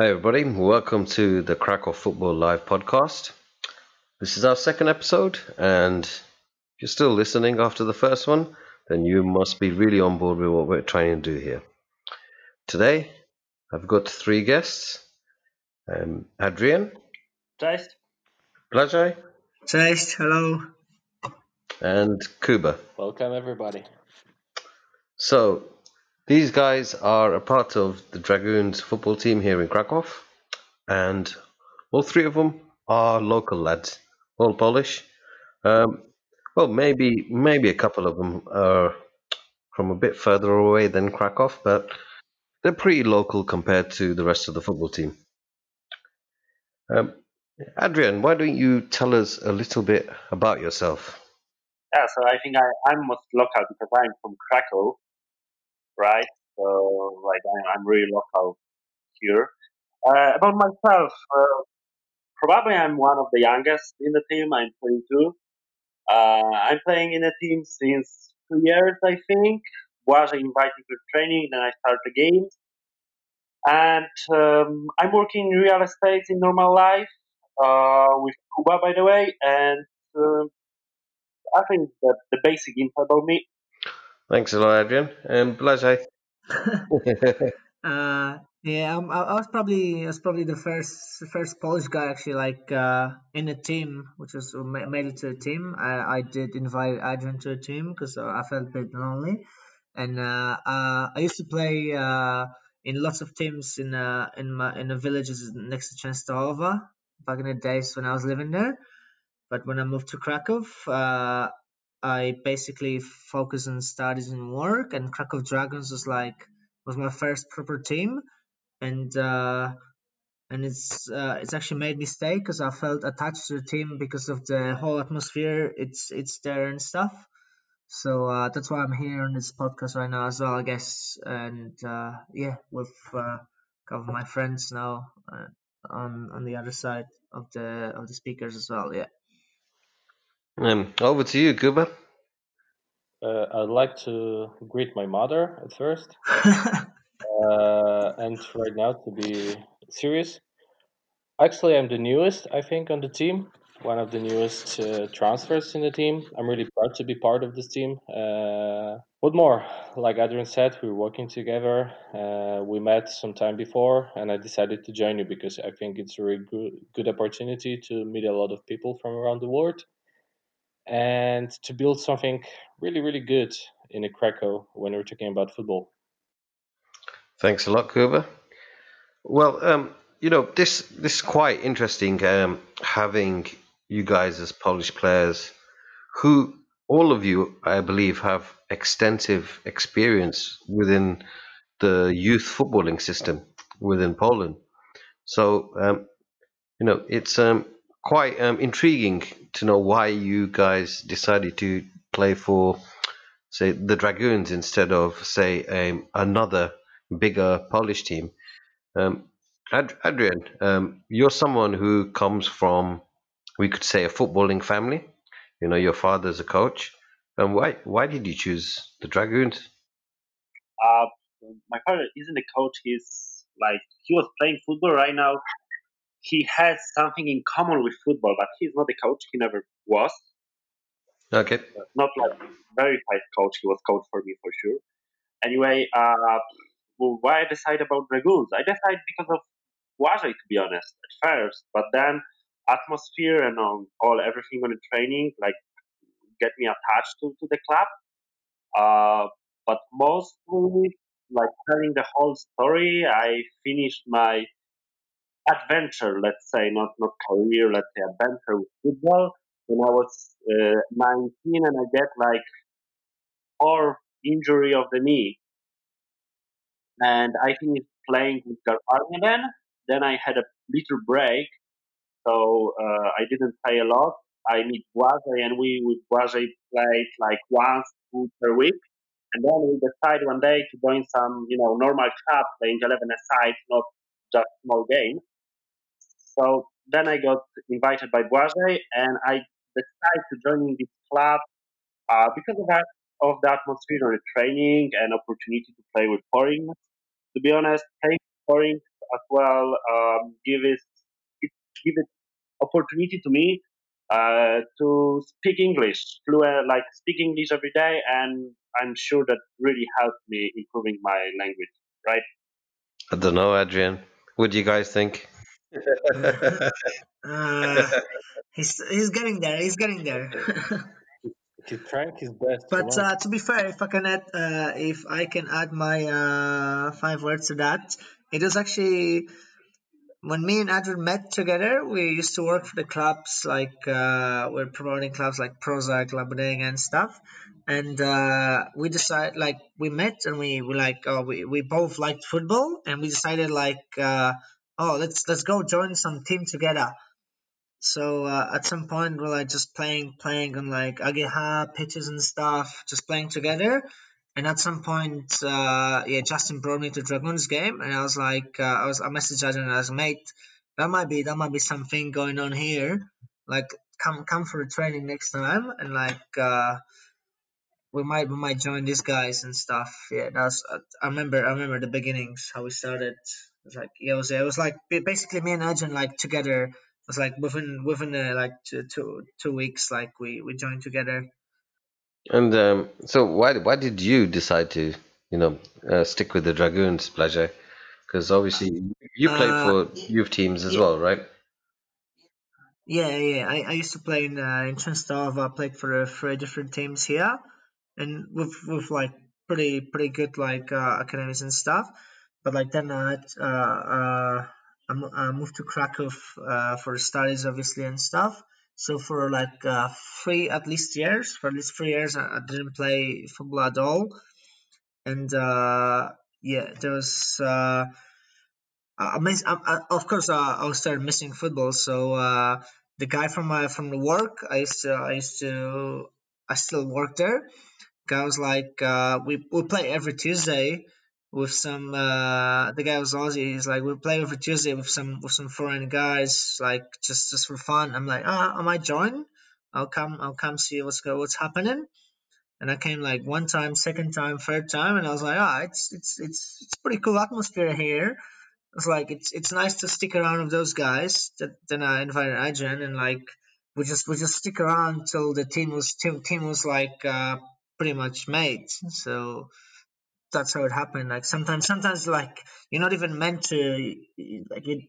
Hey, everybody. Welcome to the Krakow Football Live podcast. This is our second episode, and if you're still listening after the first one, then you must be really on board with what we're trying to do here. Today, I've got three guests um, Adrian, Cześć. Błażej, Cześć, hello. and Kuba. Welcome, everybody. So, these guys are a part of the Dragoons football team here in Krakow, and all three of them are local lads, all Polish. Um, well, maybe maybe a couple of them are from a bit further away than Krakow, but they're pretty local compared to the rest of the football team. Um, Adrian, why don't you tell us a little bit about yourself? Yeah, so I think I, I'm most local because I'm from Krakow, right? So, like, I'm really local here. Uh, about myself, uh, probably I'm one of the youngest in the team. I'm 22. Uh, I'm playing in the team since two years, I think. Was invited to training, then I started the games. And um, I'm working in real estate in normal life uh, with Kuba, by the way. And uh, I think that the basic info about me. Thanks a lot, Adrian. And Błażej. uh, yeah, um, I, I was probably I was probably the first first Polish guy actually like uh, in a team, which was made it to a team. I, I did invite Adrian to a team because I felt a bit lonely, and uh, uh, I used to play uh, in lots of teams in uh, in my in the villages next to Częstochowa back in the days when I was living there. But when I moved to Krakow, uh, I basically focus on studies and work, and Krakow Dragons was like was my first proper team, and uh, and it's uh, it's actually made me stay because I felt attached to the team because of the whole atmosphere. It's it's there and stuff. So uh, that's why I'm here on this podcast right now as well, I guess. And uh, yeah, with uh, couple of my friends now uh, on on the other side of the of the speakers as well. Yeah. Um, over to you, Kuba. Uh, I'd like to greet my mother at first, uh, and right now to be serious. Actually, I'm the newest, I think, on the team. One of the newest uh, transfers in the team. I'm really proud to be part of this team. Uh, what more? Like Adrian said, we're working together. Uh, we met some time before, and I decided to join you because I think it's a really good, good opportunity to meet a lot of people from around the world and to build something really, really good in a Krakow when we're talking about football. Thanks a lot, Kuba. Well, um, you know this this is quite interesting. Um, having you guys as Polish players, who all of you, I believe, have extensive experience within the youth footballing system within Poland. So, um, you know, it's um, quite um, intriguing to know why you guys decided to play for, say, the Dragoons instead of, say, um, another bigger Polish team. Um, Ad- Adrian, um, you're someone who comes from, we could say, a footballing family. You know, your father's a coach. And why why did you choose the Dragoons? Uh, my father isn't a coach. He's like, he was playing football right now. He has something in common with football, but he's not a coach. He never was. Okay. Not like verified coach. He was coach for me for sure. Anyway, uh, why I decide about Dragoons? I decide because of Błażej, to be honest, at first. But then atmosphere and all, all everything on the training, like, get me attached to, to the club. Uh, but mostly, like, telling the whole story, I finished my adventure, let's say, not, not career, let's say adventure with football when I was uh, 19 and I get like or injury of the knee. And I finished playing with Garbarnia then. Then I had a little break, so uh, I didn't play a lot. I meet Błażej and we with Błażej played like once, two per week. And then we decided one day to join some, you know, normal club playing 11 aside, not just small games. So then I got invited by Błażej and I decided to join in this club uh, because of that, of the atmosphere and the training and opportunity to play with foreigners. To be honest, playing foreigners as well um, give it, it give it opportunity to me uh, to speak English fluent, like speak English every day, and I'm sure that really helped me improving my language. Right? I don't know, Adrian. What do you guys think? Uh, he's he's getting there. He's getting there. He's trying his best. But to, uh, to be fair, if I can add, uh, if I can add my uh, five words to that, it was actually when me and Adrian met together. We used to work for the clubs, like uh, we're promoting clubs like Prozak, Labadeng, and stuff. And uh, we decided, like, we met and we we like, oh, we, we both liked football, and we decided, like, uh, oh, let's let's go join some team together. So uh, at some point we're like just playing playing on like AGH pitches and stuff, just playing together. And at some point, uh, yeah, Justin brought me to Dragoons game, and I was like, uh, I was I messaged Justin and I was mate, that might be that might be something going on here. Like come come for the training next time, and like uh, we might we might join these guys and stuff. Yeah, that's I remember I remember the beginnings how we started was like it was it was like basically me and Arjun like together. It was like within within uh, like two, two two weeks, like we we joined together. And um, so why why did you decide to you know uh, stick with the Dragoons, Błażej? Because obviously you played uh, for youth teams as yeah. well, right? Yeah, yeah. I, I used to play in uh, in Częstochowa. I played for uh, three different teams here, and with with like pretty pretty good like uh, academies and stuff but like then I had, uh, uh I moved to Krakow uh, for studies, obviously, and stuff. So for like uh, three at least years, for at least three years, I, I didn't play football at all. And uh, yeah, there was. Uh, I, miss, I, I, of course, uh, I started missing football. So uh, the guy from my from the work, I used to, I used to, I still work there. Guy was like, uh, we we play every Tuesday with some uh the guy was Aussie. He's like, we play over Tuesday with some with some foreign guys, like just just for fun. I'm like, ah, I might join. I'll come. I'll come see what's go what's happening. And I came like one time, second time, third time, and I was like, ah, it's it's it's it's pretty cool atmosphere here. It's like it's it's nice to stick around with those guys. That then I invited Adrian, and like we just we just stick around till the team was team team was like uh, pretty much made. So that's how it happened. Like sometimes, sometimes like you're not even meant to like it.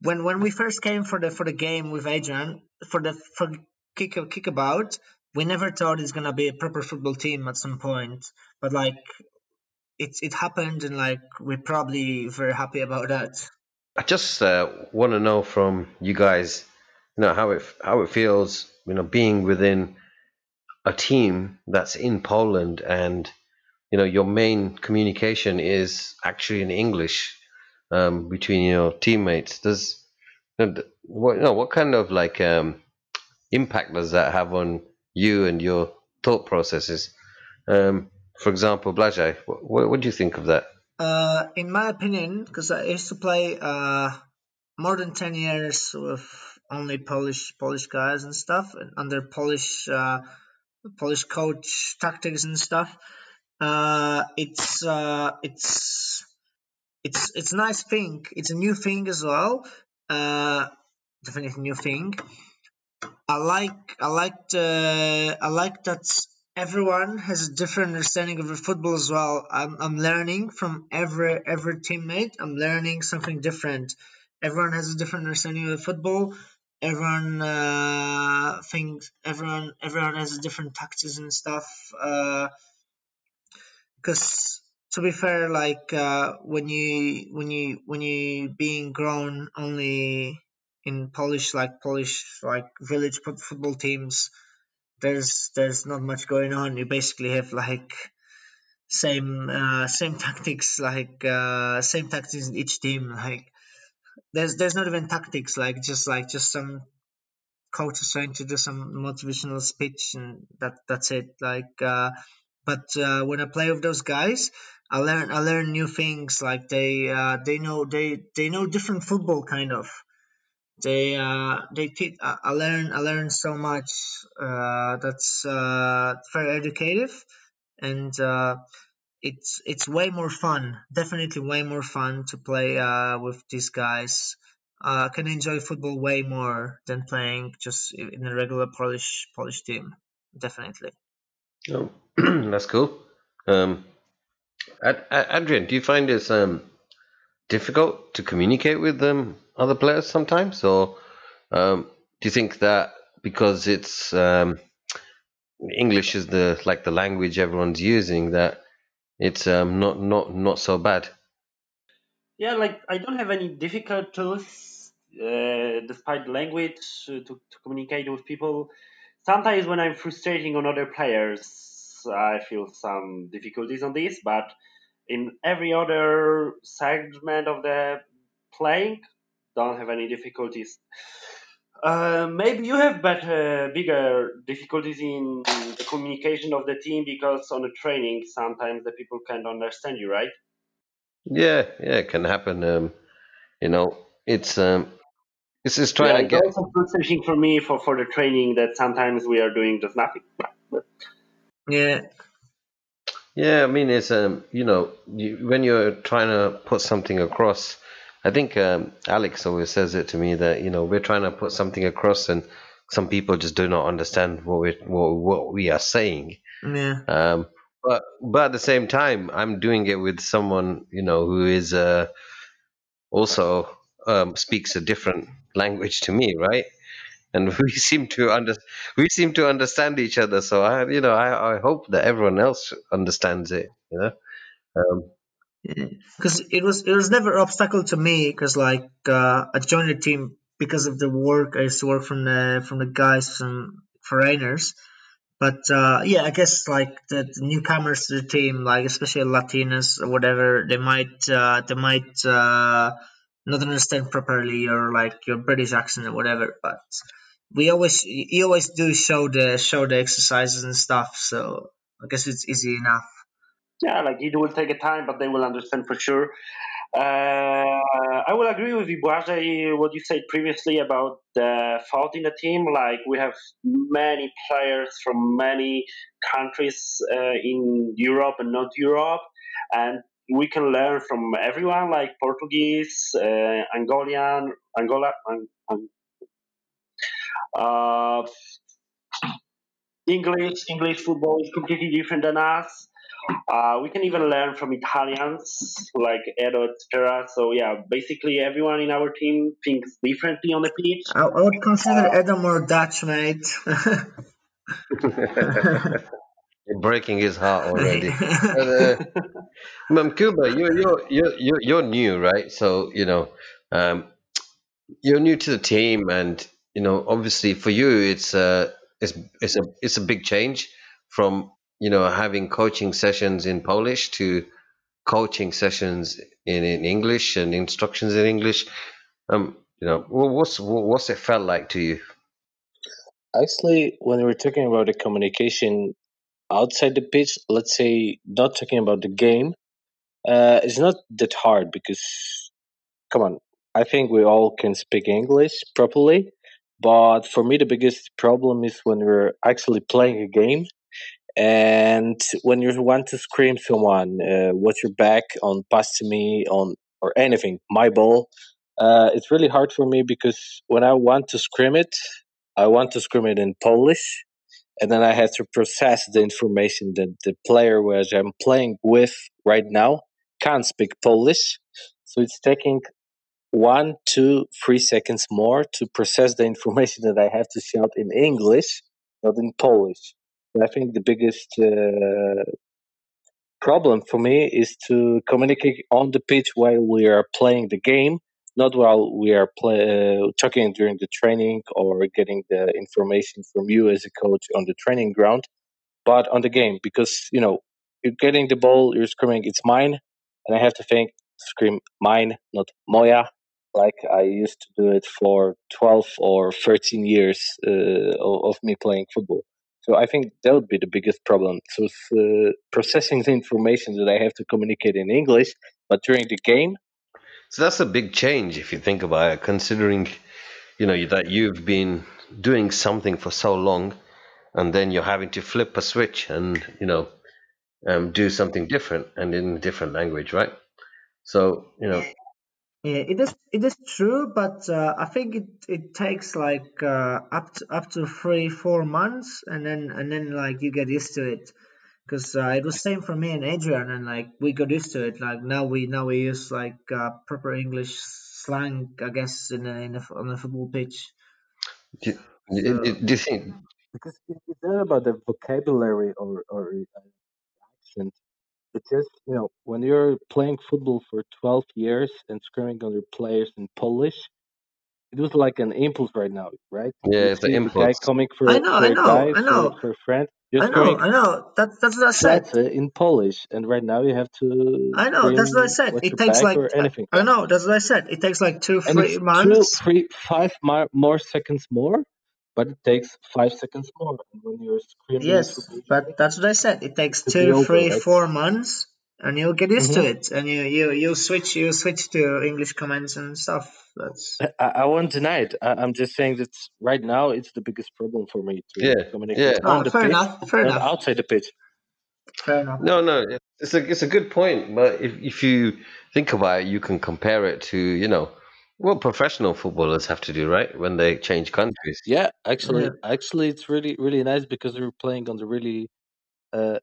When when we first came for the for the game with Adrian for the for kick kickabout, we never thought it's gonna be a proper football team at some point. But like it it happened, and like we're probably very happy about that. I just uh, want to know from you guys, you know how it how it feels, you know, being within a team that's in Poland and you know your main communication is actually in English um, between your teammates. Does you know, what you know, what kind of like um, impact does that have on you and your thought processes? Um, for example, Błażej, what, what, do you think of that? Uh, in my opinion, because I used to play uh, more than ten years with only Polish Polish guys and stuff, and under Polish uh, Polish coach tactics and stuff uh, it's uh, it's it's it's a nice thing. It's a new thing as well. Uh, definitely new thing. I like I like the I like that everyone has a different understanding of football as well. I'm I'm learning from every every teammate. I'm learning something different. Everyone has a different understanding of football. Everyone uh, thinks everyone everyone has different tactics and stuff. Uh, because to be fair, like uh, when you when you when you being grown only in Polish like Polish like village football teams, there's there's not much going on. You basically have like same uh, same tactics like uh, same tactics in each team. Like there's there's not even tactics like just like just some coaches trying to do some motivational speech and that that's it. Like uh, but uh, when I play with those guys, I learn I learn new things. Like they uh, they know they they know different football kind of. They uh, they teach. I learn I learn so much. Uh, that's uh, very educative, and uh, it's it's way more fun. Definitely way more fun to play uh, with these guys. Uh, I can enjoy football way more than playing just in a regular Polish Polish team. Definitely. Oh, that's cool. Um, Ad- Ad- Adrian, do you find it's um, difficult to communicate with um, other players sometimes, or um, do you think that because it's um, English is the like the language everyone's using that it's um, not not not so bad? Yeah, like I don't have any difficulties uh, despite language uh, to, to communicate with people. Sometimes when I'm frustrating on other players, I feel some difficulties on this, but in every other segment of the playing, don't have any difficulties. Uh, maybe you have better, bigger difficulties in the communication of the team because on the training sometimes the people can't understand you, right? Yeah, yeah, it can happen. Um, you know, it's um, it's just Yeah, trying to it's also frustrating for me for, for the training that sometimes we are doing just nothing. But Yeah, Yeah, I mean, it's um, you know, you, when you're trying to put something across, I think um, Alex always says it to me that you know we're trying to put something across, and some people just do not understand what we what, what we are saying. yeah, Um, but but at the same time, I'm doing it with someone you know who is uh, also um, speaks a different language to me, right? And we seem to under we seem to understand each other. So I you know I, I hope that everyone else understands it. You know. Um, because it was it was never an obstacle to me because like uh, I joined the team because of the work I used to work from the from the guys from foreigners. But uh, yeah, I guess like the, the newcomers to the team, like especially Latinos or whatever, they might uh, they might uh, not understand properly or like your British accent or whatever. But we always you always do show the show the exercises and stuff, so I guess it's easy enough. yeah, like it will take a time, but they will understand for sure. Uh, I will agree with you, what you said previously about the fault in the team. Like we have many players from many countries uh, in Europe and not Europe, and we can learn from everyone, like Portuguese, uh, Angolian, Angola, Ang- Ang- uh, English. English football is completely different than us. Uh, we can even learn from Italians like Edo, etc. So yeah, basically everyone in our team thinks differently on the pitch. I, I would consider Edo more Dutch, mate. Breaking his heart already. But, uh, Mum Kuba, you're you're you're you're you're new, right? So you know, um, you're new to the team, and you know, obviously for you, it's a it's it's a it's a big change from you know having coaching sessions in Polish to coaching sessions in, in English and instructions in English. Um, you know, what's what's it felt like to you? Actually, when we're talking about the communication outside the pitch, let's say not talking about the game, uh, it's not that hard because, come on, I think we all can speak English properly. But for me, the biggest problem is when we're actually playing a game and when you want to scream someone, uh, watch your back on pass to me on or anything, my ball. Uh, it's really hard for me because when I want to scream it, I want to scream it in Polish, and then I have to process the information that the player which I'm playing with right now can't speak Polish. So it's taking one, two, three seconds more to process the information that I have to shout in English, not in Polish. I think the biggest uh, problem for me is to communicate on the pitch while we are playing the game, not while we are play, uh, talking during the training or getting the information from you as a coach on the training ground, but on the game because you know you're getting the ball, you're screaming, "It's mine," and I have to think scream "mine," not "moja." Like I used to do it for 12 or 13 years uh, of, me playing football. So I think that would be the biggest problem. So uh, processing the information that I have to communicate in English, but during the game, So that's a big change if you think about it, considering you know that you've been doing something for so long, and then you're having to flip a switch, and you know, um, do something different and in a different language, right? So you know, Yeah, it is it is true, but uh, I think it, it takes like uh, up to up to three four months, and then and then like you get used to it. Because uh, it was same for me and Adrian, and like we got used to it. Like now we now we use like uh, proper English slang, I guess, in a, in a, on a football pitch. do, do, do you think? because it, it's not about the vocabulary or or uh, accent. It's just you know when you're playing football for 12 years and screaming on your players in Polish, it was like an impulse right now, right? Yeah, You it's an see the guy impulse. coming for I know, for I a know, guy I know, for a friend. You're I know, screaming I know. That's that's what I said. Slate in Polish, and right now you have to I know, that's what I said. It takes like anything. I know, that's what I said. It takes like two, And three it's months. three, five more, more seconds more, but it takes five seconds more. And when you're screaming Yes, but that's what I said. It takes to be two, over, three, right? four months, and you'll get used to hmm it, and you you you switch you switch to English comments and stuff. That's I, I won't deny it. I, I'm just saying that right now it's the biggest problem for me to Yeah, communicate yeah. ah, on the fair pitch enough, fair and enough, outside the pitch. fair enough. No, no, it's a it's a good point. But if if you think about it, you can compare it to you know what professional footballers have to do, right? When they change countries. Yeah, actually, Yeah, actually, it's really, really nice because we're playing on the really, uh,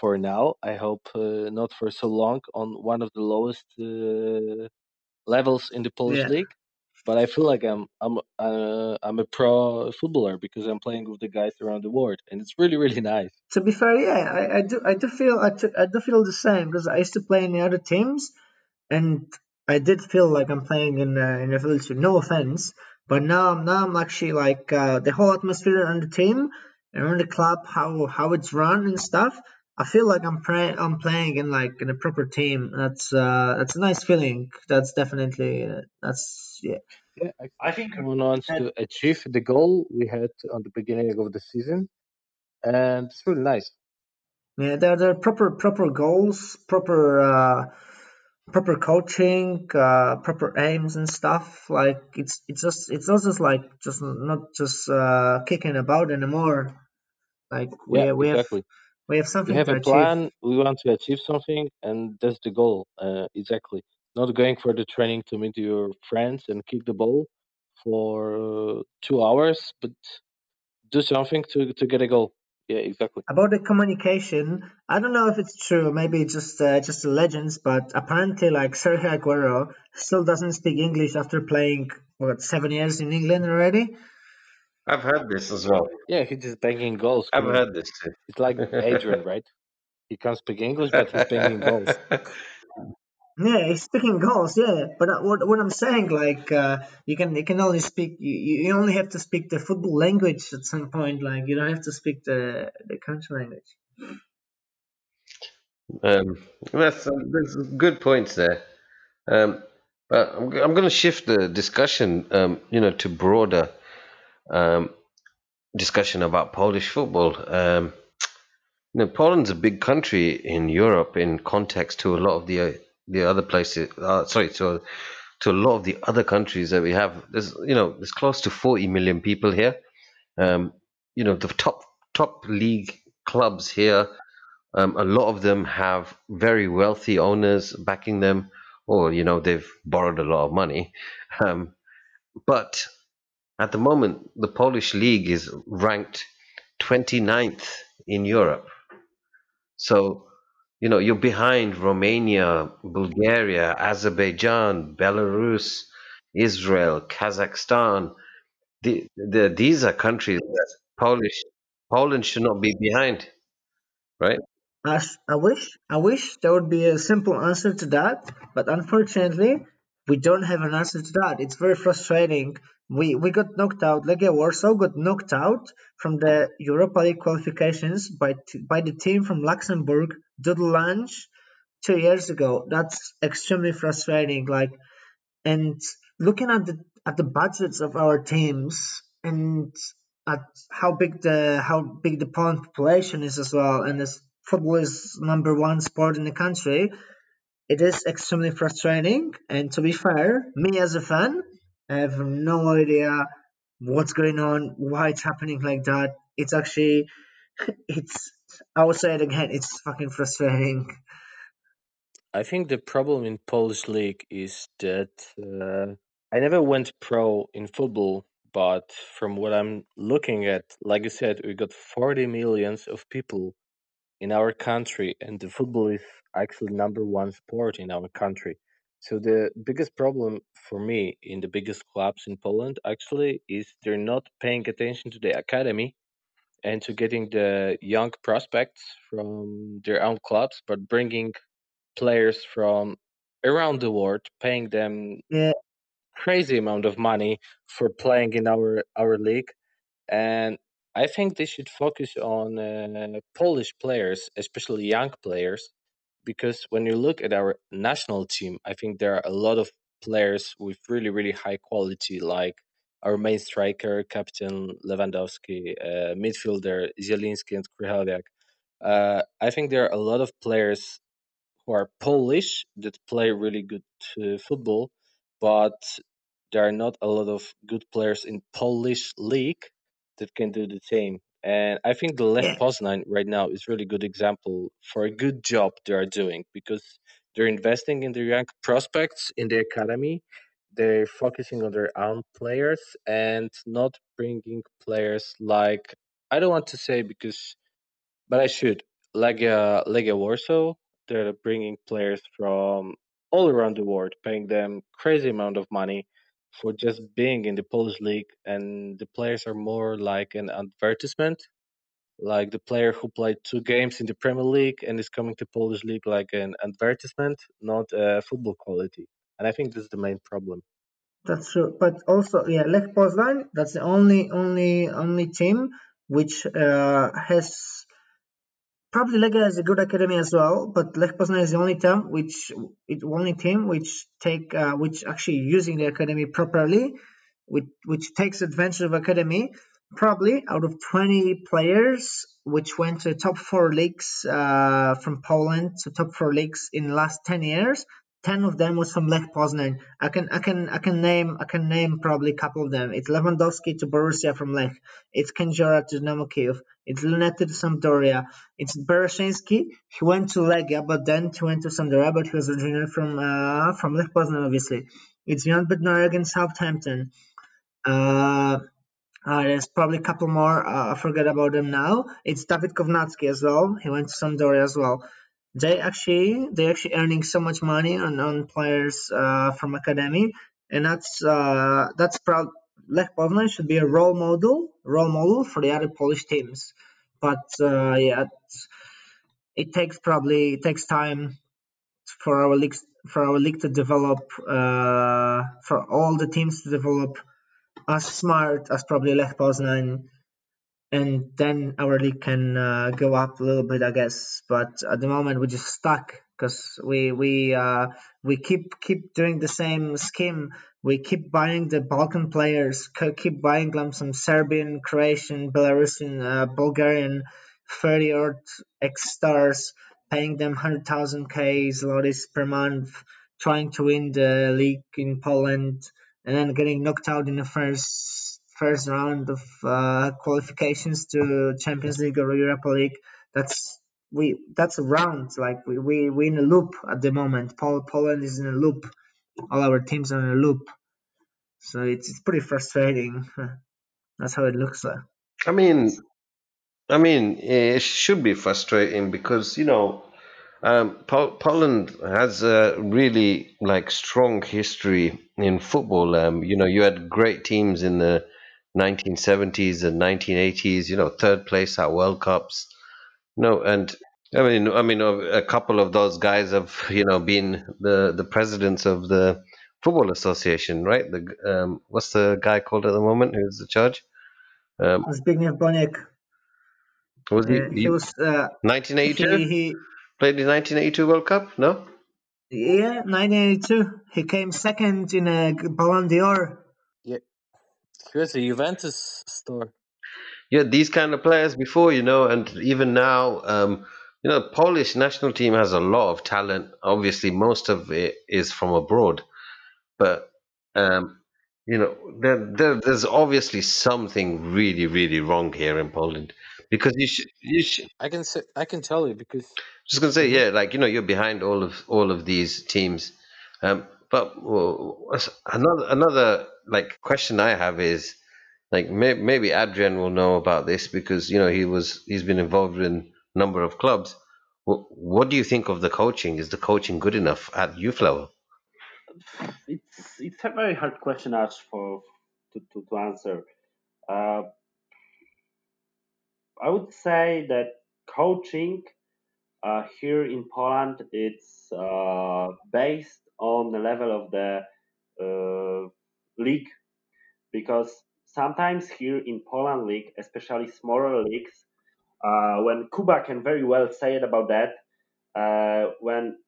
for now, I hope uh, not for so long, on one of the lowest uh, levels in the Polish yeah. league. But I feel like I'm I'm uh, I'm a pro footballer because I'm playing with the guys around the world, and it's really, really nice. To be fair, yeah, I, I do I do feel I, t- I do feel the same because I used to play in the other teams, and I did feel like I'm playing in uh, in a village. No offense, but now I'm now I'm actually like uh, the whole atmosphere on the team and on the club, how how it's run and stuff. I feel like I'm playing I'm playing in like in a proper team. That's uh that's a nice feeling. That's definitely uh, that's yeah. Yeah, I actually, think we wants to achieve the goal we had on the beginning of the season, and it's really nice. Yeah, there there are proper proper goals, proper uh proper coaching, uh proper aims and stuff. Like it's it's just it's not just like just not just uh kicking about anymore. Like we Yeah, we have we have We something have to a achieve. plan. We want to achieve something, and that's the goal. Uh, exactly. Not going for the training to meet your friends and kick the ball for two hours, but do something to to get a goal. Yeah, exactly. About the communication, I don't know if it's true. Maybe it's just uh, just the legends, but apparently, like Sergio Aguero still doesn't speak English after playing what seven years in England already. I've heard this as well. Yeah, he's just banging goals. I've Come heard this too. It's like Adrian, right? He can't speak English, but he's banging goals. Yeah, he's speaking goals. Yeah, but uh, what what I'm saying, like, uh, you can you can only speak you, you only have to speak the football language at some point. Like, you don't have to speak the the country language. um, that's there's good points there. Um, but I'm, I'm going to shift the discussion, um, you know, to broader um, discussion about Polish football. Um, you know, Poland's a big country in Europe in context to a lot of the uh, the other places. Uh, sorry, to to a lot of the other countries that we have. There's you know, there's close to 40 million people here. Um, you know, the top top league clubs here. Um, a lot of them have very wealthy owners backing them, or you know, they've borrowed a lot of money. Um, but at the moment, the Polish league is ranked 29th in Europe. So, you know, you're behind Romania, Bulgaria, Azerbaijan, Belarus, Israel, Kazakhstan. The, the, these are countries that Polish Poland should not be behind, right? I wish I wish there would be a simple answer to that, but unfortunately, we don't have an answer to that. It's very frustrating. We we got knocked out. Legia Warsaw got knocked out from the Europa League qualifications by t- by the team from Luxembourg, Dudelange, two years ago. That's extremely frustrating. Like and looking at the at the budgets of our teams and at how big the how big the Poland population is as well, and as football is number one sport in the country, it is extremely frustrating. And to be fair, me as a fan, I have no idea what's going on, why it's happening like that. It's actually it's I will say it again. It's fucking frustrating. I think the problem in Polish league is that uh, I never went pro in football, but from what I'm looking at, like you said, we got 40 millions of people in our country, and the football is actually number one sport in our country. So the biggest problem for me in the biggest clubs in Poland actually is they're not paying attention to the academy and to getting the young prospects from their own clubs, but bringing players from around the world, paying them Yeah, crazy amount of money for playing in our our league, and I think they should focus on uh, Polish players, especially young players, because when you look at our national team, I think there are a lot of players with really really high quality, like our main striker, Captain Lewandowski, uh, midfielder Zielinski and Krychowiak. Uh, I think there are a lot of players who are Polish that play really good uh, football, but there are not a lot of good players in Polish league that can do the same. And I think the Lech Poznan right now is really good example for a good job they are doing because they're investing in their young prospects in the academy. They're focusing on their own players and not bringing players like I don't want to say because but I should. Legia, uh, Legia Warsaw, they're bringing players from all around the world, paying them crazy amount of money for just being in the Polish league, and the players are more like an advertisement, like the player who played two games in the Premier League and is coming to Polish league like an advertisement, not a football quality. And I think that's the main problem. that's true. But also, yeah, Lech Poznan. That's the only only only team which uh, has probably Legia has a good academy as well, but Lech Poznan is the only team which it only team which take uh, which actually using the academy properly, which which takes advantage of academy. Probably out of twenty players which went to top four leagues uh, from Poland to top four leagues in the last ten years, ten of them was from Lech Poznan. I can I can I can name I can name probably a couple of them. It's Lewandowski to Borussia from Lech. It's Kędziora to Dynamo Kiev. It's Linetty to Sampdoria. It's Bereszyński. He went to Legia, but then he went to Sampdoria, but he was originally from uh, from Lech Poznan, obviously. It's Jan Bednarek against Southampton. Uh, uh, there's probably a couple more. Uh, I forget about them now. It's David Kownacki as well. He went to Sampdoria as well. They actually they actually earning so much money on, on players uh, from academy, and that's uh, that's proud. Lech Poznan should be a role model role model for the other Polish teams. But uh, yeah, it takes probably it takes time for our leagues for our league to develop uh, for all the teams to develop as smart as probably Lech Poznan, and then our league can uh, go up a little bit, I guess. But at the moment, we're just stuck because we we uh, we keep keep doing the same scheme. We keep buying the Balkan players, keep buying them some Serbian, Croatian, Belarusian, uh, Bulgarian, thirty or ex stars, paying them hundred thousand k zlotys per month, trying to win the league in Poland and then getting knocked out in the first first round of uh, qualifications to Champions League or Europa League. That's we that's a round like we we we in a loop at the moment. Pol- Poland is in a loop. All our teams are in a loop. So it's it's pretty frustrating. That's how it looks like. I mean, I mean, it should be frustrating because you know, um, Pol- Poland has a really like strong history in football. Um, you know, you had great teams in the 1970s and 1980s. You know, third place at World Cups. No, and I mean, I mean, a couple of those guys have you know been the the presidents of the football association, right? The um, what's the guy called at the moment? Who's the judge? Um, Zbigniew Boniek, was he, uh, he he was uh, 1982? he he Played the 1982 World Cup? No. yeah 1982. He came second in a Ballon d'Or. Yeah, he was a Juventus. You had these kind of players before, you know, and even now, um, you know, Polish national team has a lot of talent. Obviously, most of it is from abroad, but um, you know, there, there, there's obviously something really, really wrong here in Poland because you should you should I can say, I can tell you because just gonna say Mhm. yeah like you know you're behind all of all of these teams um but well, another another like question i have is like may, maybe adrian will know about this because you know he was he's been involved in a number of clubs. What, what do you think of the coaching? Is the coaching good enough at youth level? It's it's a very hard question for to, to, to answer. Uh, I would say that coaching uh, here in Poland it's uh, based on the level of the uh, league because sometimes here in Poland league, especially smaller leagues, uh, when Kuba can very well say it about that, uh, when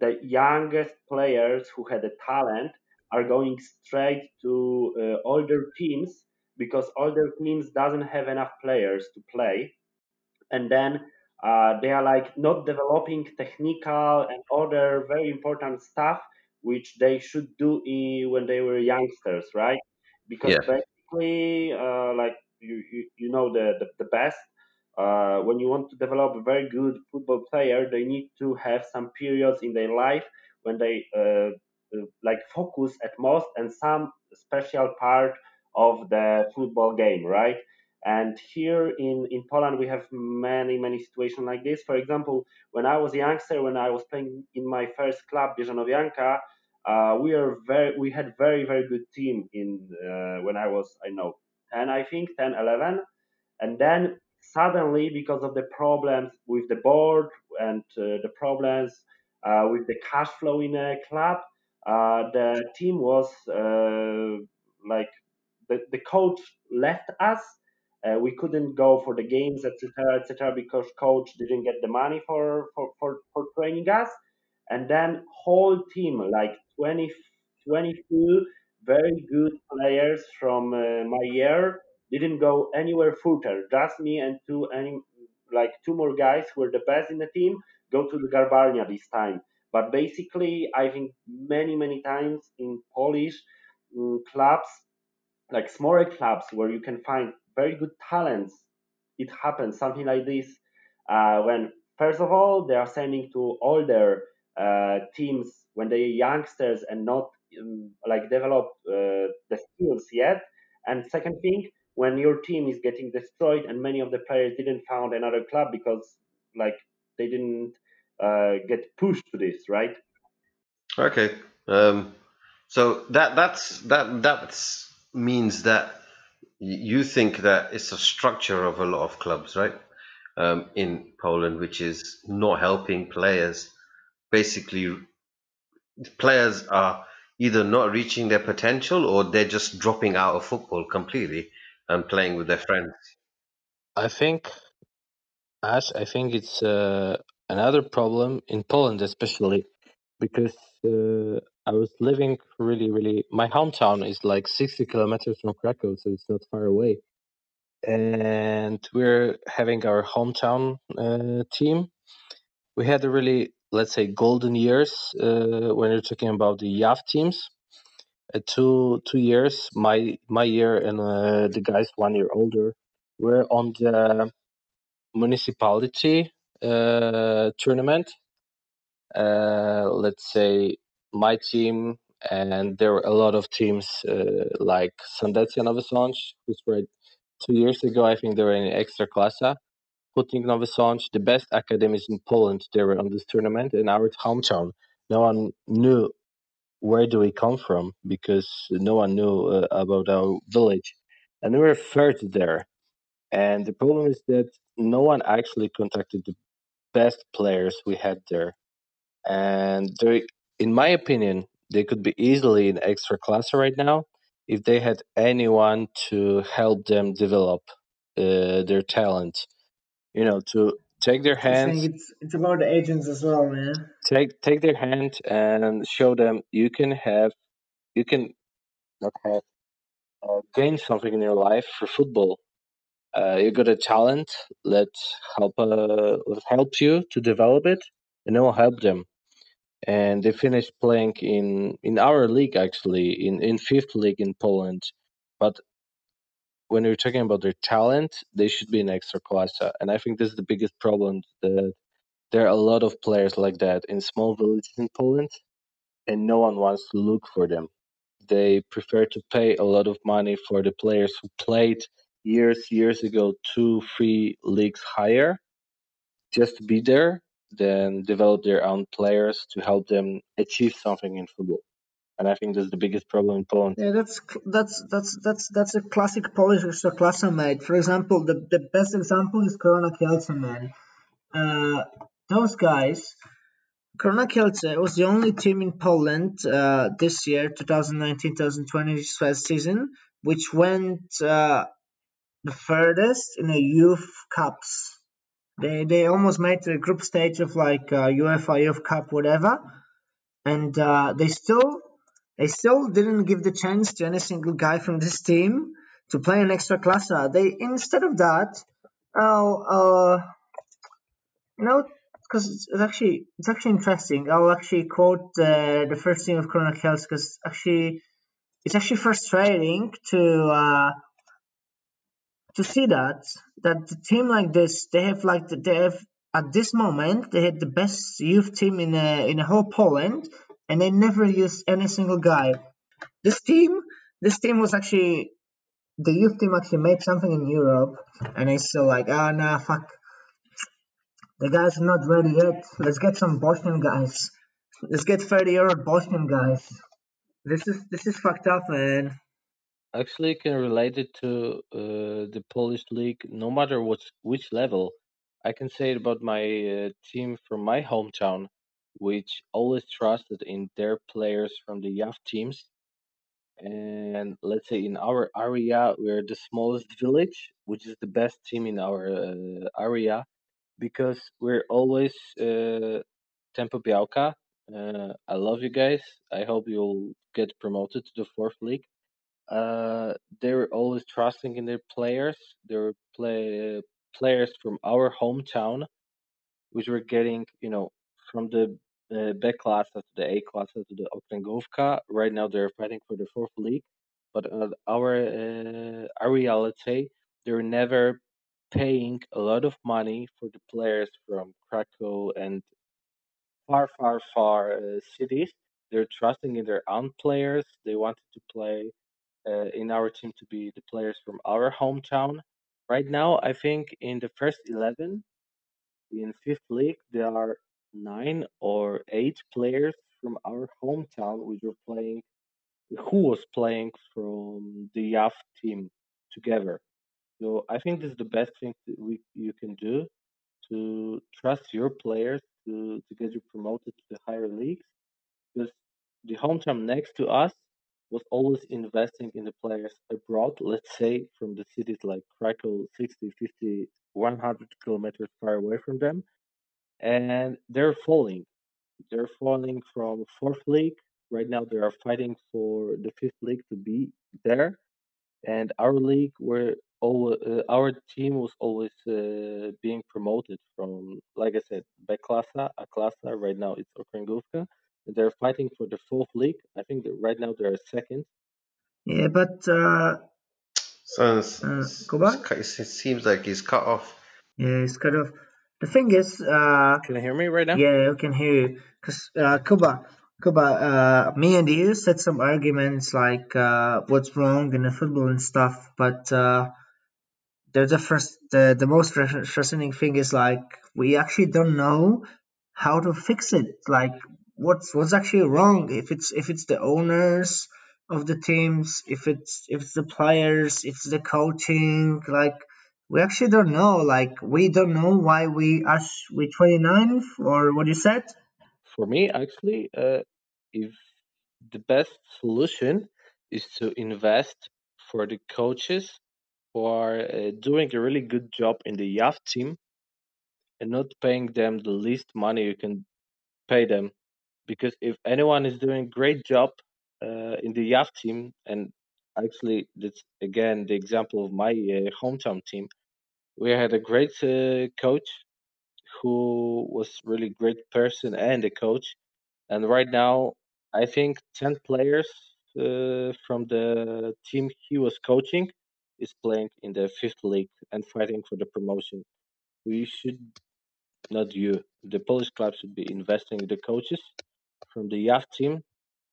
the youngest players who had a talent are going straight to uh, older teams because older teams doesn't have enough players to play. And then uh, they are like not developing technical and other very important stuff which they should do in, when they were youngsters right? Because yeah. basically uh, like you, you, you know the, the, the best uh, when you want to develop a very good football player they need to have some periods in their life when they uh, uh, like focus at most and some special part of the football game right and here in, in Poland, we have many, many situations like this. For example, when I was a youngster, when I was playing in my first club, Bieżanowianka, uh, we are very, we had very, very good team in uh, when I was, I know, 10, I think, 10, 11. And then suddenly, because of the problems with the board and uh, the problems uh, with the cash flow in a club, uh, the team was uh, like the, the coach left us uh, we couldn't go for the games, etc., etc., because coach didn't get the money for, for, for, for training us. And then whole team, like 20, 22 very good players from uh, my year, didn't go anywhere further. Just me and two, any, like two more guys who were the best in the team, go to the Garbarnia this time. But basically, I think many, many times in Polish mm, clubs, like smaller clubs where you can find very good talents, it happens something like this uh, when first of all they are sending to older uh, teams when they are youngsters and not um, like develop uh, the skills yet. And second thing, when your team is getting destroyed and many of the players didn't found another club because like they didn't uh, get pushed to this, right? okay um so that that's that that's means that you think that it's a structure of a lot of clubs right um in poland which is not helping players basically players are either not reaching their potential or they're just dropping out of football completely and playing with their friends. I think, Ash, I think it's uh, another problem in Poland, especially because uh, I was living really, really. My hometown is like 60 kilometers from Krakow, so it's not far away. And we're having our hometown uh, team. We had a really, let's say, golden years uh, when you're talking about the YAF teams. Uh, two two years, my my year and uh, the guys one year older, were on the municipality uh, tournament. Uh, let's say my team and there were a lot of teams uh, like Sandecja Nowy Sącz, who's were two years ago. I think they were in Ekstraklasa. Putting Nowy Sącz, the best academies in Poland, they were on this tournament in our hometown. No one knew where do we come from because no one knew uh, about our village, and we were third there. And the problem is that no one actually contacted the best players we had there. And they, in my opinion, they could be easily in extra class right now if they had anyone to help them develop uh, their talent. You know, to take their I think hands, it's it's about the agents as well, man. take take their hand, and show them you can have, you can not have, uh, gain something in your life for football. Uh, you got a talent. Let's help. Uh, let's help you to develop it, and then we'll help them. And they finished playing in in our league actually in in fifth league in Poland, but when you're talking about their talent, they should be in Ekstraklasa, uh, and I think this is the biggest problem that there are a lot of players like that in small villages in Poland, and no one wants to look for them. They prefer to pay a lot of money for the players who played years, years ago, two, three leagues higher, just to be there, than develop their own players to help them achieve something in football. And I think that's the biggest problem in Poland. Yeah, that's that's that's that's that's a classic Polish Ekstraklasa, mate. For example, the, the best example is Korona Kielce, man. Uh, those guys, Korona Kielce was the only team in Poland uh, this year, 2019-2020 season, which went uh, the furthest in the youth cups. They they almost made the group stage of like uh, UEFA Youth Cup, whatever, and uh, they still they still didn't give the chance to any single guy from this team to play an Ekstraklasa. They instead of that, oh, uh, you know, because it's, actually it's actually interesting. I'll actually quote uh, the first team of Korona Kielce because actually it's actually frustrating to uh, to see that that the team like this they have like the, they have at this moment they had the best youth team in a, in a whole Poland and they never used any single guy. This team this team was actually the youth team actually made something in Europe and it's still like oh nah fuck the guys are not ready yet. Let's get some Bosnian guys. Let's get 30 year old Bosnian guys. This is this is fucked up man. Actually, can relate it to uh, the Polish league, no matter what which level. I can say it about my uh, team from my hometown, which always trusted in their players from the youth teams. And let's say in our area, we're the smallest village, which is the best team in our uh, area, because we're always uh, Tempo Białka. Uh, I love you guys. I hope you'll get promoted to the fourth league uh, they were always trusting in their players. They were play players from our hometown, which were getting, you know, from the uh, B class to the A class to the Okręgówka. Right now, they're fighting for the fourth league. But uh, our uh, area, let's they're never paying a lot of money for the players from Krakow and far, far, far uh, cities. They're trusting in their own players. They wanted to play uh, Uh, in our team to be the players from our hometown. Right now, I think in the first 11 in fifth league, there are nine or eight players from our hometown which were playing, who was playing from the YAF team together. So I think this is the best thing that we you can do to trust your players to, to get you promoted to the higher leagues because the hometown next to us was always investing in the players abroad, let's say from the cities like Krakow, 60, 50, 100 kilometers far away from them. And they're falling. They're falling from fourth league. Right now, they are fighting for the fifth league to be there. And our league, where uh, our team was always uh, being promoted from, like I said, Beklasa, A-klasa. Right now, it's Okręgówka they're fighting for the fourth league. I think that right now they're second. Yeah, but uh, Sounds, uh, go back. it seems like he's cut off. Yeah, it's cut off. The thing is, uh, Can you hear me right now? yeah, I can hear you. Cause uh, Kuba, Kuba, uh, me and you said some arguments like uh, what's wrong in the football and stuff, but uh, the the first, the, the most frustrating thing is like we actually don't know how to fix it. Like what's what's actually wrong if it's if it's the owners of the teams if it's if it's the players if it's the coaching like we actually don't know like we don't know why we are we 29th or what you said? For me, actually, uh, if the best solution is to invest for the coaches who are uh, doing a really good job in the YAF team and not paying them the least money you can pay them because if anyone is doing a great job uh, in the YAF team, and actually that's again the example of my uh, hometown team, we had a great uh, coach who was really great person and a coach, and right now I think ten players uh, from the team he was coaching is playing in the fifth league and fighting for the promotion. We should not you. The Polish clubs should be investing in the coaches from the youth team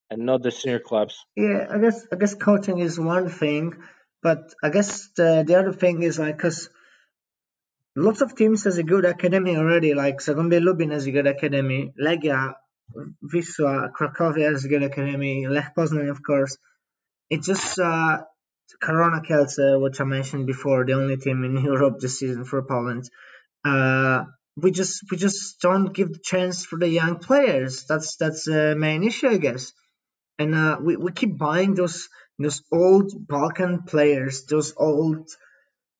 and not the senior clubs. Yeah, I guess I guess coaching is one thing, but I guess the the other thing is like because lots of teams has a good academy already. Like Zagłębie Lubin has a good academy, Legia, Wisła, Cracovia has a good academy, Lech Poznań, of course. It's just uh, Korona Kielce, which I mentioned before, the only team in Europe this season for Poland. Uh, we just we just don't give the chance for the young players. That's that's the main issue, I guess. And uh, we we keep buying those those old Balkan players, those old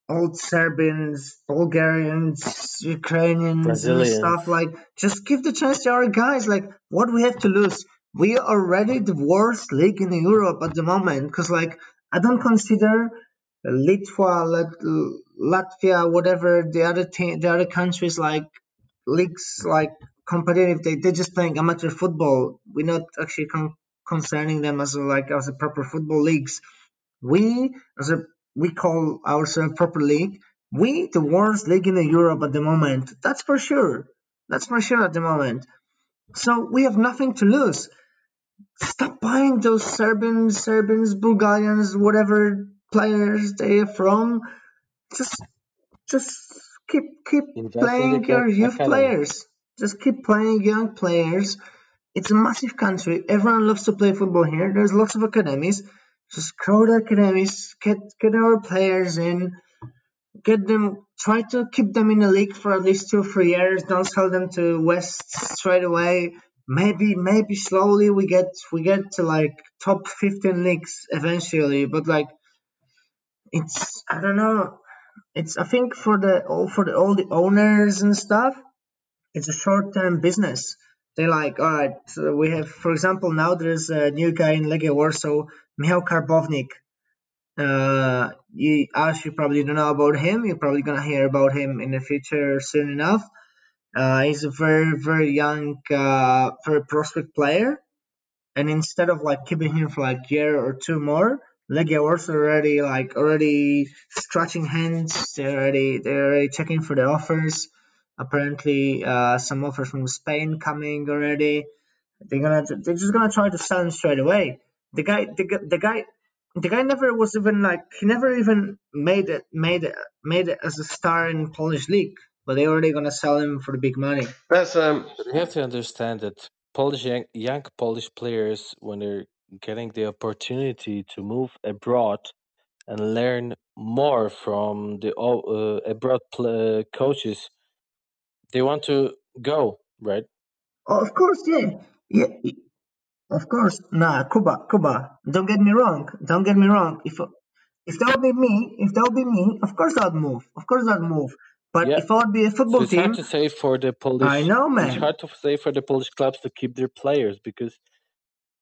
old Serbians, Bulgarians, Ukrainians, and stuff. Like, just give the chance to our guys. Like, what we have to lose? We are already the worst league in Europe at the moment. Because, like, I don't consider Litva, Latvia, whatever the other team, the other countries like leagues like competitive. They they're just playing amateur football. We're not actually con- concerning them as a, like as a proper football leagues. We as a we call ourselves proper league. We the worst league in Europe at the moment. That's for sure. That's for sure at the moment. So we have nothing to lose. Stop buying those Serbians, Serbians, Bulgarians, whatever players they are from. Just just keep keep Invest playing your youth academy. players. Just keep playing young players. It's a massive country. Everyone loves to play football here. There's lots of academies. Just grow the academies. Get get our players in. Get them. Try to keep them in the league for at least two or three years. Don't sell them to West straight away. Maybe maybe slowly we get we get to like top fifteen leagues eventually. But like it's I don't know. It's I think for the all for the all the owners and stuff it's a short-term business. They like, all right, so we have, for example, now there's a new guy in Legia Warsaw, Michał Karbownik. Uh, you, as you probably don't know about him, you're probably gonna hear about him in the future soon enough. Uh, he's a very, very young, uh, very prospect player, and instead of like keeping him for like year or two more, Legia Warsaw already like already scratching hands. They're already they're already checking for the offers apparently uh, some offers from Spain coming already. They're gonna they're just gonna try to sell him straight away. The guy the, gu- the guy the guy never was even like he never even made it made it made it as a star in Polish league, but they're already gonna sell him for the big money. That's um. But you have to understand that Polish young, young Polish players, when they're getting the opportunity to move abroad and learn more from the o- uh, abroad pl- coaches, they want to go, right? Oh, of course, yeah, yeah. Of course, nah, Kuba, Kuba. Don't get me wrong. Don't get me wrong. If if that would be me, if that would be me, of course I'd move. Of course I'd move. But Yeah. if I would be a So football it's team, hard to say for the Polish. I know, man. It's hard to say for the Polish clubs to keep their players because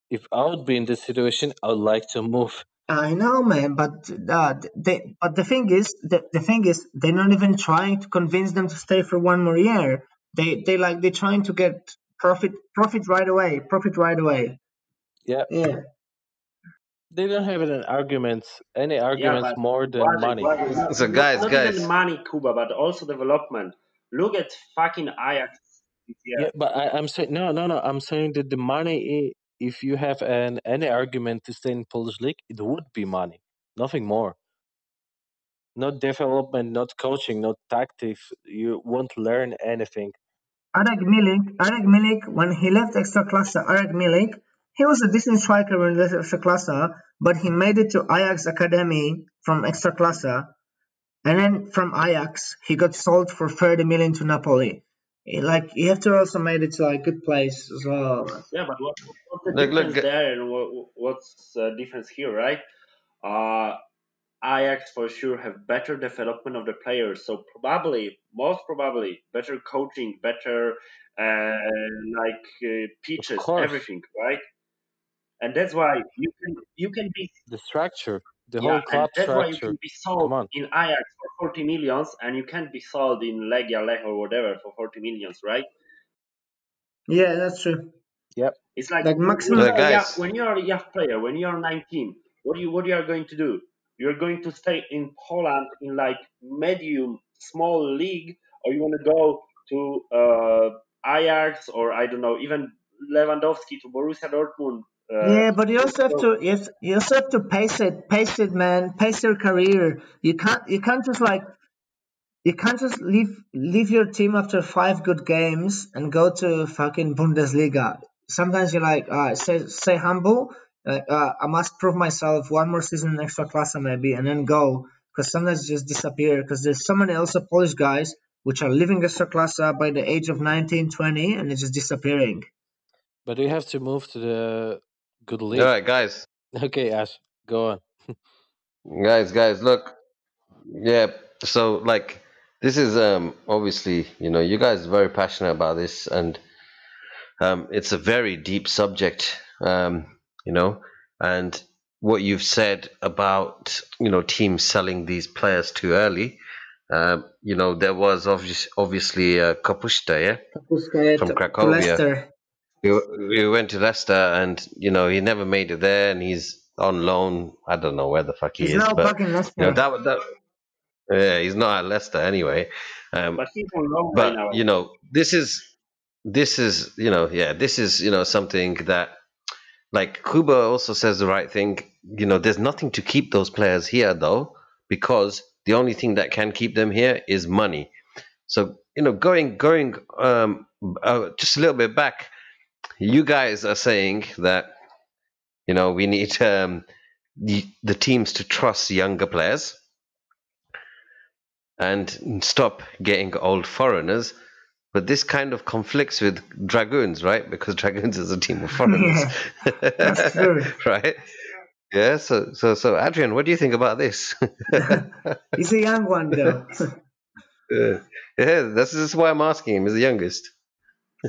if I would be in this situation, I would like to move. I know, man, but uh, they, but the thing is, the, the thing is, they're not even trying to convince them to stay for one more year. They, they like, they're trying to get profit, profit right away, profit right away. Yeah, Yeah, they don't have any arguments, any arguments but more than Błażej, money. Błażej, So not- guys, not guys. even money, Kuba, but also development. Look at fucking Ajax this year. Yeah, but I, I'm saying no, no, no. I'm saying that the money, i- if you have an any argument to stay in Polish league, it would be money, nothing more. Not development, not coaching, not tactics. You won't learn anything. Arek Milik, Arek Milik, when he left Ekstraklasa, Arek Milik, he was a decent striker left Ekstraklasa, but he made it to Ajax Academy from Ekstraklasa, and then from Ajax he got sold for 30 million to Napoli. Eh, Like you have to also made it to like good place as well. Yeah, but what, what's the Look, look, difference g- there and what, what's the difference here, right? Uh, Ajax for sure have better development of the players, so probably, most probably, better coaching, better uh, like uh, pitches, everything, right? And that's why you can you can be The structure, the yeah, whole and club that's why you can be sold in Ajax for 40 millions, and you can't be sold in Legia, Lech, or whatever for 40 millions, right? Yeah, that's true. Yep. It's like, Like when maximum- you are young- guys. when you are a young player, when you are 19, what do you what you are going to do? you're going to stay in Poland in like medium small league, or you want to go to uh, Ajax or I don't know, even Lewandowski to Borussia Dortmund. Uh, yeah, but you also have to you, you also have to pace it, pace it, man, pace your career. You can't you can't just like you can't just leave leave your team after five good games and go to fucking Bundesliga. Sometimes you're like, uh, stay stay humble. Uh, uh, I must prove myself one more season in Ekstraklasa maybe, and then go. Because sometimes just disappear. Because there's so many also Polish guys which are leaving Ekstraklasa by the age of 19, 20, and it's just disappearing. But you have to move to the good league. All right, guys, Okay, Ash, go on. guys, guys, look, yeah. So like, this is um obviously you know you guys are very passionate about this, and um it's a very deep subject, um you know, and what you've said about you know teams selling these players too early. Um, you know, there was obviously obviously uh, Kapustka, yeah, Kapustka From to- to Cracovia. Leicester. he, he went to Leicester, and you know he never made it there, and he's on loan. I don't know where the fuck he He's is, now but back in Leicester. you know that that yeah, he's not at Leicester anyway. Um, but he's on loan right but now. you know this is this is you know yeah this is you know something that like Kuba also says the right thing. You know, there's nothing to keep those players here though, because the only thing that can keep them here is money. So you know, going going um, uh, just a little bit back, you guys are saying that you know we need um, the, the teams to trust younger players and stop getting old foreigners. But this kind of conflicts with Dragoons, right? Because Dragoons is a team of foreigners. that's true. right? Yeah. So, so, so, Adrian, what do you think about this? He's a young one though. Yeah, this is why I'm asking him. He's the youngest.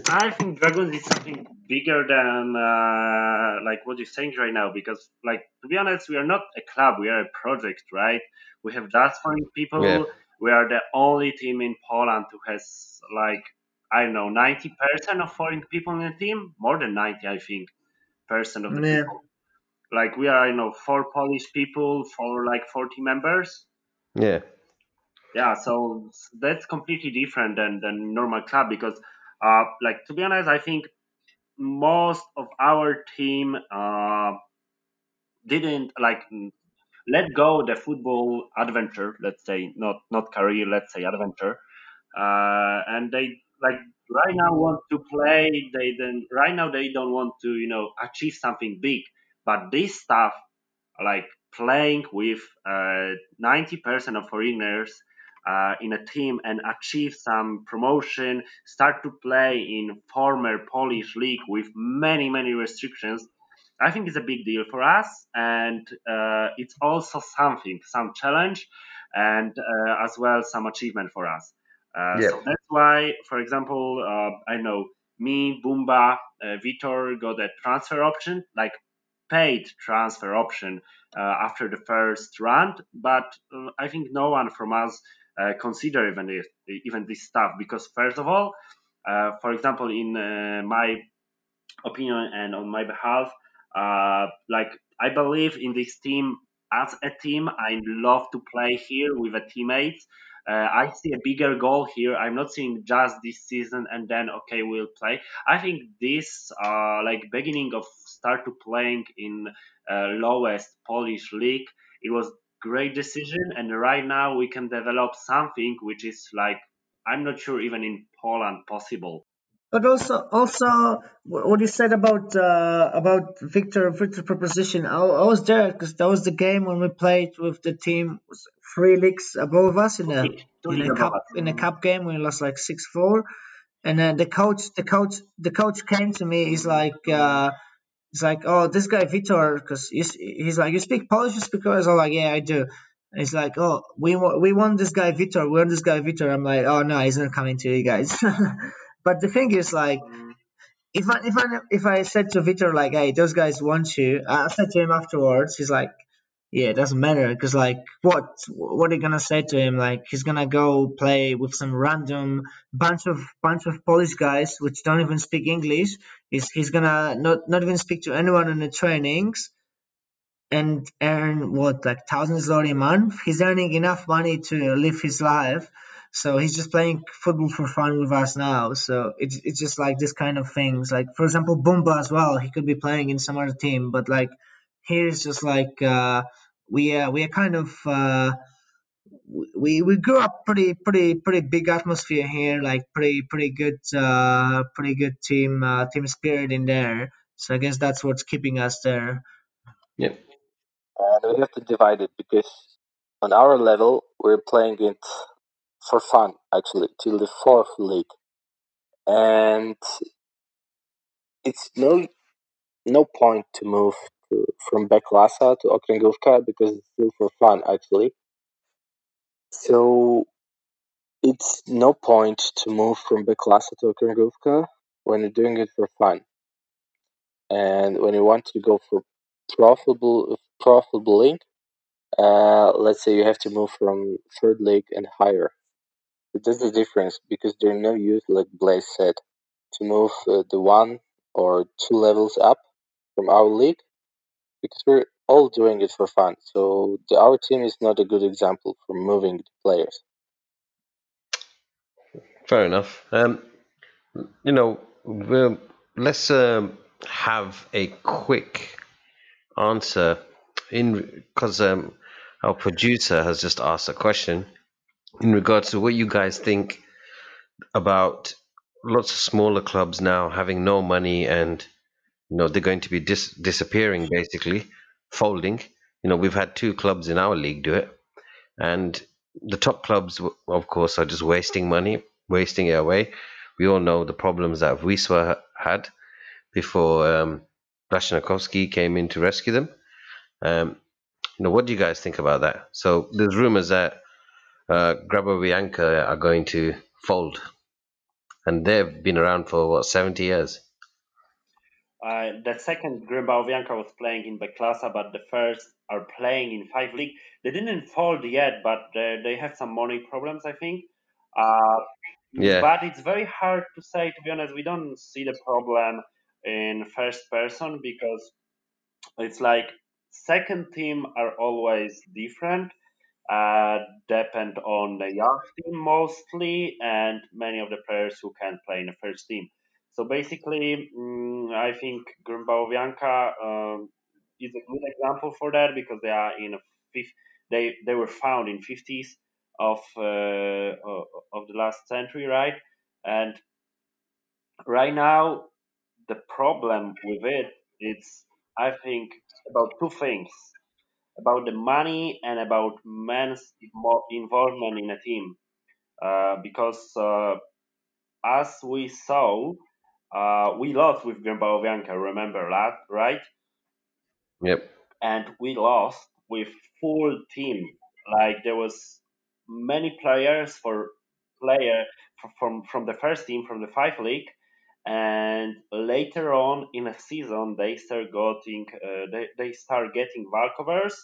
I think Dragoons is something bigger than uh, like what you're saying right now because like to be honest we are not a club we are a project right we have just foreign people Yeah. we are the only team in Poland who has like I don't know 90% of foreign people in the team more than 90 I think percent of the Yeah. people like we are you know four Polish people for like 40 members Yeah. yeah so that's completely different than than normal club because uh like to be honest i think most of our team uh didn't like let go the football adventure let's say not not career let's say adventure. Uh and they like right now want to play they then right now they don't want to you know achieve something big. But this stuff like playing with uh, 90% of foreigners uh, in a team and achieve some promotion, start to play in former Polish league with many, many restrictions, I think it's a big deal for us. And uh, it's also something, some challenge, and uh, as well some achievement for us. Uh, Yeah. So that's why, for example, uh, I know me, Bumba, uh, Vitor got a transfer option, like paid transfer option uh, after the first round, but uh, I think no one from us uh, consider even this, even this stuff because first of all, uh, for example, in uh, my opinion and on my behalf, uh, like I believe in this team as a team. I love to play here with a teammates. Uh, I see a bigger goal here. I'm not seeing just this season and then okay we'll play. I think this uh, like beginning of start to playing in uh, lowest Polish league. It was great decision, and right now we can develop something which is like I'm not sure even in Poland possible. But also, also, what you said about uh, about Victor Victor proposition, I, I was there because that was the game when we played with the team three leagues above us in a in a cup in a cup game we lost like six four, and then the coach the coach the coach came to me. He's like. Uh, He's like, oh, this guy Vitor, because he's, he's like, you speak Polish, you speak Polish. I'm like, yeah, I do. And he's like, oh, we want we want this guy Vitor, we want this guy Vitor. I'm like, oh no, he's not coming to you guys. but the thing is, like, if I if I if I said to Vitor like, hey, those guys want you, I said to him afterwards, he's like, yeah, it doesn't matter because like, what what are you gonna say to him? Like, he's gonna go play with some random bunch of bunch of Polish guys which don't even speak English. He's he's gonna not not even speak to anyone in the trainings. and earn what like thousands zloty a month. He's earning enough money to live his life. So he's just playing football for fun with us now. So it's it's just like this kind of things. Like for example, Bumba as well. He could be playing in some other team, but like here's just like uh, we uh, we are kind of uh, we we grew up pretty pretty pretty big atmosphere here, like pretty pretty good uh, pretty good team uh, team spirit in there. So I guess that's what's keeping us there. Yep. And we have to divide it because on our level we're playing it for fun actually till the fourth league, and it's no no point to move to, from Beklasa to Okręgówka because it's still for fun actually. So it's no point to move from Beklasa to Okręgówka when you're doing it for fun. And when you want to go for profitable profitable league, uh, let's say you have to move from third league and higher. But that's the difference because there's no use, like Błażej said, to move uh, the one or two levels up from our league because we're all doing it for fun. So the, our team is not a good example for moving players. Fair enough. Um, you know, we'll, let's um, have a quick answer in because um, our producer has just asked a question in regards to what you guys think about lots of smaller clubs now having no money and you know they're going to be dis- disappearing basically folding. You know we've had two clubs in our league do it. And the top clubs of course are just wasting money wasting it away. We all know the problems that Wisła ha- had before um, came in to rescue them. Um, you know what do you guys think about that? So there's rumors that uh, Grębałowianka are going to fold. And they've been around for what 70 years Uh, the second Grębałowianka was playing in Beklasa, but the first are playing in five league. They didn't fold yet, but they, they have some money problems, I think. Uh, Yeah. But it's very hard to say. To be honest, we don't see the problem in first person because it's like second team are always different. Uh, depend on the young team mostly, and many of the players who can play in the first team. So basically, mm, I think Grębałowianka um, is a good example for that because they are in a fifth. They they were found in fifties of uh, of the last century, right? And right now, the problem with it it's I think about two things about the money and about men's involvement in a team. Uh, because uh, as we saw, uh, we lost with Grębałowianka, remember that, right? Yep. And we lost with full team. Like there was many players for player from from the first team from the five league, and later on in a season they start getting uh, they, they start getting walkovers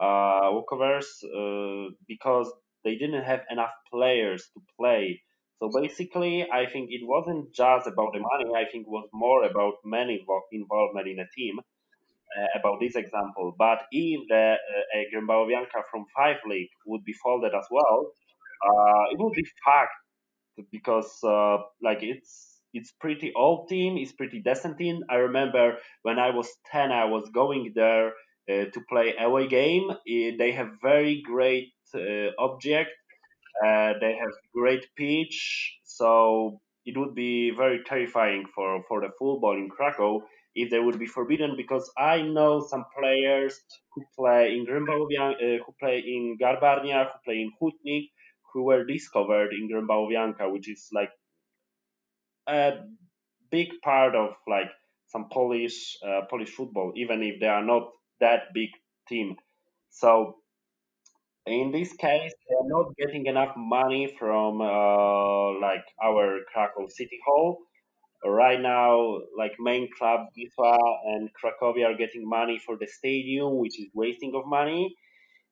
uh, walkovers uh, because they didn't have enough players to play. So basically, I think it wasn't just about the money. I think it was more about many involvement in a team. Uh, about this example, but if the uh, Grębałowianka from five league would be folded as well, uh, it would be fact because uh, like it's it's pretty old team, it's pretty decent team. I remember when I was ten, I was going there uh, to play away game. Eh, they have very great uh, object. Uh, they have great pitch, so it would be very terrifying for for the football in Krakow if they would be forbidden. Because I know some players who play in Grymbawian, uh, who play in Garbarnia, who play in Hutnik, who were discovered in Grębałowianka, which is like a big part of like some Polish uh, Polish football, even if they are not that big team. So in this case, they are not getting enough money from uh, like our Krakow City Hall. Right now, like main club Wisła and Cracovia are getting money for the stadium, which is wasting of money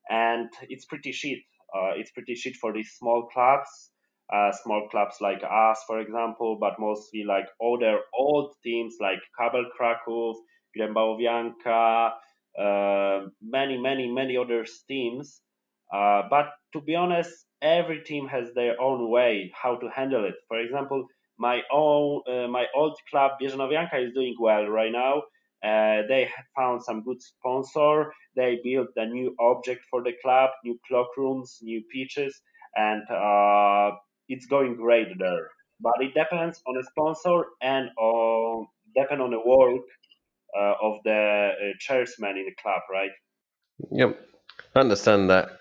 and it's pretty shit. Uh, it's pretty shit for these small clubs, uh, small clubs like us, for example, but mostly like other old teams like Kabel Kraków, Grębałowianka, uh, many, many, many other teams. Uh, but to be honest, every team has their own way how to handle it. For example, my own uh, my old club Bieżanowianka is doing well right now. Uh, they found some good sponsor. They built a new object for the club, new clock rooms, new pitches, and uh, it's going great there. But it depends on the sponsor and on depend on the work uh, of the chairman in the club, right? Yep, I understand that.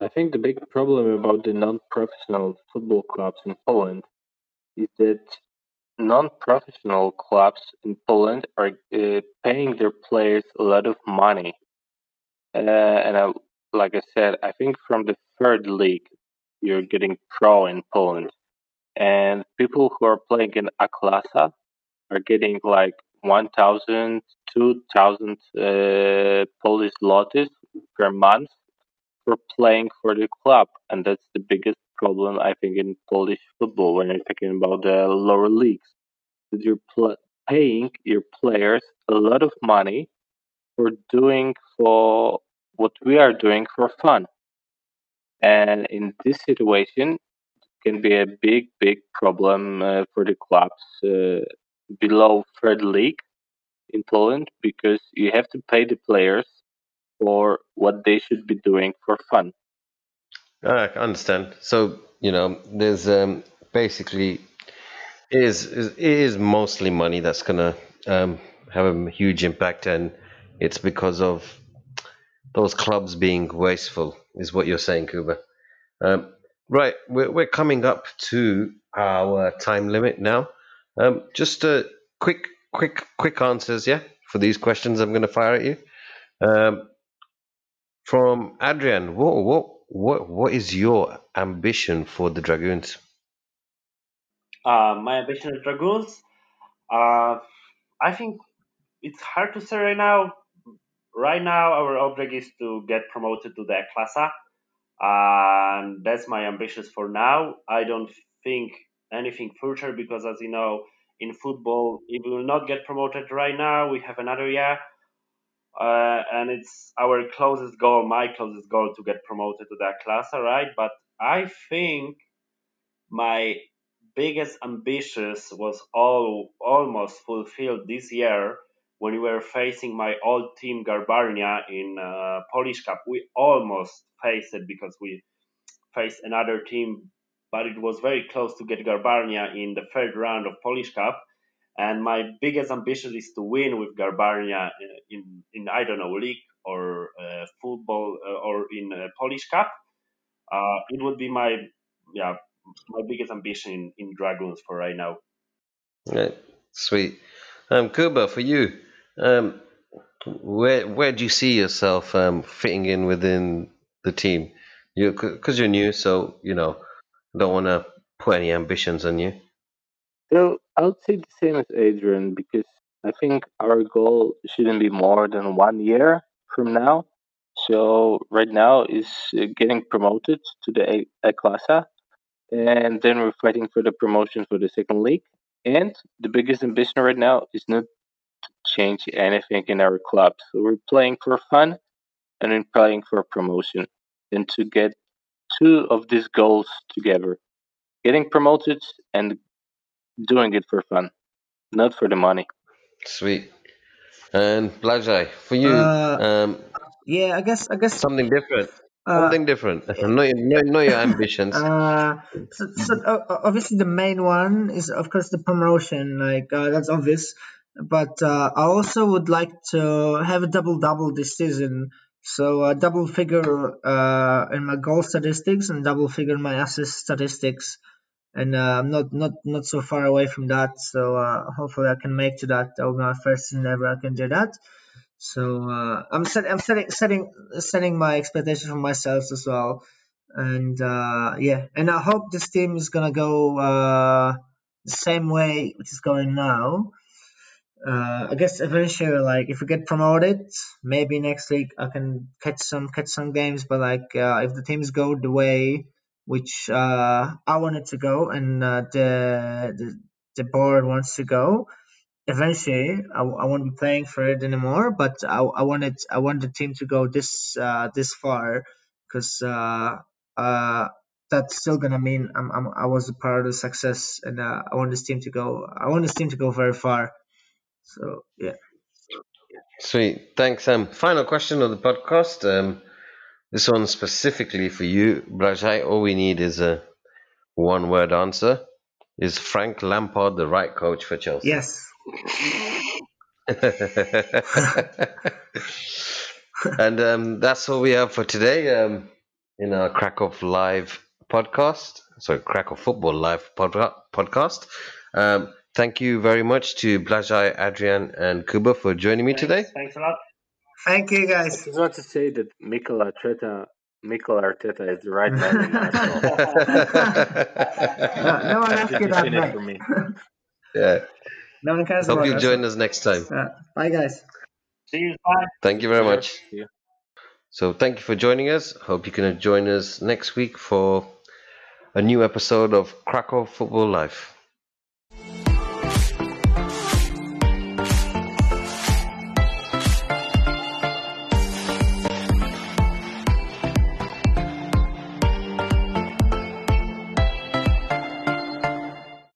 I think the big problem about the non-professional football clubs in Poland is that non-professional clubs in Poland are uh, paying their players a lot of money, uh, and I, like I said, I think from the third league you're getting pro in Poland, and people who are playing in A Klasa are getting like 1,000, 2,000 uh, Polish zlotys per month for playing for the club, and that's the biggest problem I think in Polish football when you're talking about the lower leagues. That you're pl- paying your players a lot of money for doing for what we are doing for fun, and in this situation, can be a big, big problem uh, for the clubs uh, below third league in Poland because you have to pay the players for what they should be doing for fun. I understand. So you know, there's um, basically it is it is mostly money that's gonna um, have a huge impact, and it's because of those clubs being wasteful, is what you're saying, Kuba. Um, right, we're we're coming up to our time limit now. Um, just a quick, quick, quick answers, yeah, for these questions I'm to fire at you. From Adrian, what what what what is your ambition for the Dragoons? Uh, my ambition at Dragoons, uh, I think it's hard to say right now. Right now, our object is to get promoted to the Klasa, and that's my ambitions for now. I don't think anything future because, as you know, in football, if we will not get promoted right now, we have another year. Uh, and it's our closest goal, my closest goal, to get promoted to that class, all right? But I think my biggest ambitions was all almost fulfilled this year when we were facing my old team Garbarnia in uh, Polish Cup. We almost faced it because we faced another team, but it was very close to get Garbarnia in the third round of Polish Cup. And my biggest ambition is to win with Garbarnia in, in, in I don't know, league or uh, football uh, or in uh, Polish Cup. Uh, it would be my, yeah, my biggest ambition in, in Dragoons for right now. Right, sweet. Um, Kuba, for you, um, where where do you see yourself um, fitting in within the team? You because you're new, so you know don't want to put any ambitions on you. So I would say the same as Adrian because I think our goal shouldn't be more than one year from now. So right now is uh, getting promoted to the A, A Klasa, and then we're fighting for the promotion for the second league. And the biggest ambition right now is not to change anything in our club. So we're playing for fun and we're playing for promotion. And to get two of these goals together getting promoted and doing it for fun, not for the money. Sweet. And Błażej, for you, Uh, um, yeah, I guess I guess something different. uh, Something different. Not your, not, not your ambitions. Uh, so, so uh, uh, obviously the main one is of course the promotion, like uh, that's obvious. But uh, I also would like to have a double double this season. So a double figure uh, in my goal statistics and double figure in my assist statistics, and uh, I'm not not not so far away from that. So uh, hopefully I can make to that. That will be my first season ever I can do that. So uh, I'm set, I'm setting setting setting my expectations for myself as well, and uh, yeah, and I hope this team is gonna go uh, the same way which is going now. Uh, I guess eventually, like if we get promoted, maybe next week I can catch some catch some games. But like if the teams go the way which uh, I wanted to go and uh, the, the the board wants to go, eventually I, I won't be playing for it anymore. But I, I wanted I want the team to go this uh, this far because uh, uh, that's still gonna mean I'm, I'm I was a part of the success, and uh, I want this team to go. I want this team to go very far. So yeah. Sweet. Thanks. Um, final question of the podcast. Um, this one specifically for you, Błażej. All we need is a one word answer. Is Frank Lampard the right coach for Chelsea? Yes. and um, that's all we have for today um, in our Krakow Live podcast. Sorry, Krakow Football Live pod- podcast. Um, thank you very much to Błażej, Adrian, and Kuba for joining me today. Thanks a lot. Thank you, I guys. just want to say that Mikel Arteta, Mikel Arteta is the right man in No, no one asked you Just that, in it for me. yeah. No one cares Hope you us. join us next time. Uh, bye, guys. See you. Bye. Thank you very much. You. So thank you for joining us. Hope you can join us next week for a new episode of Krakow Football Live.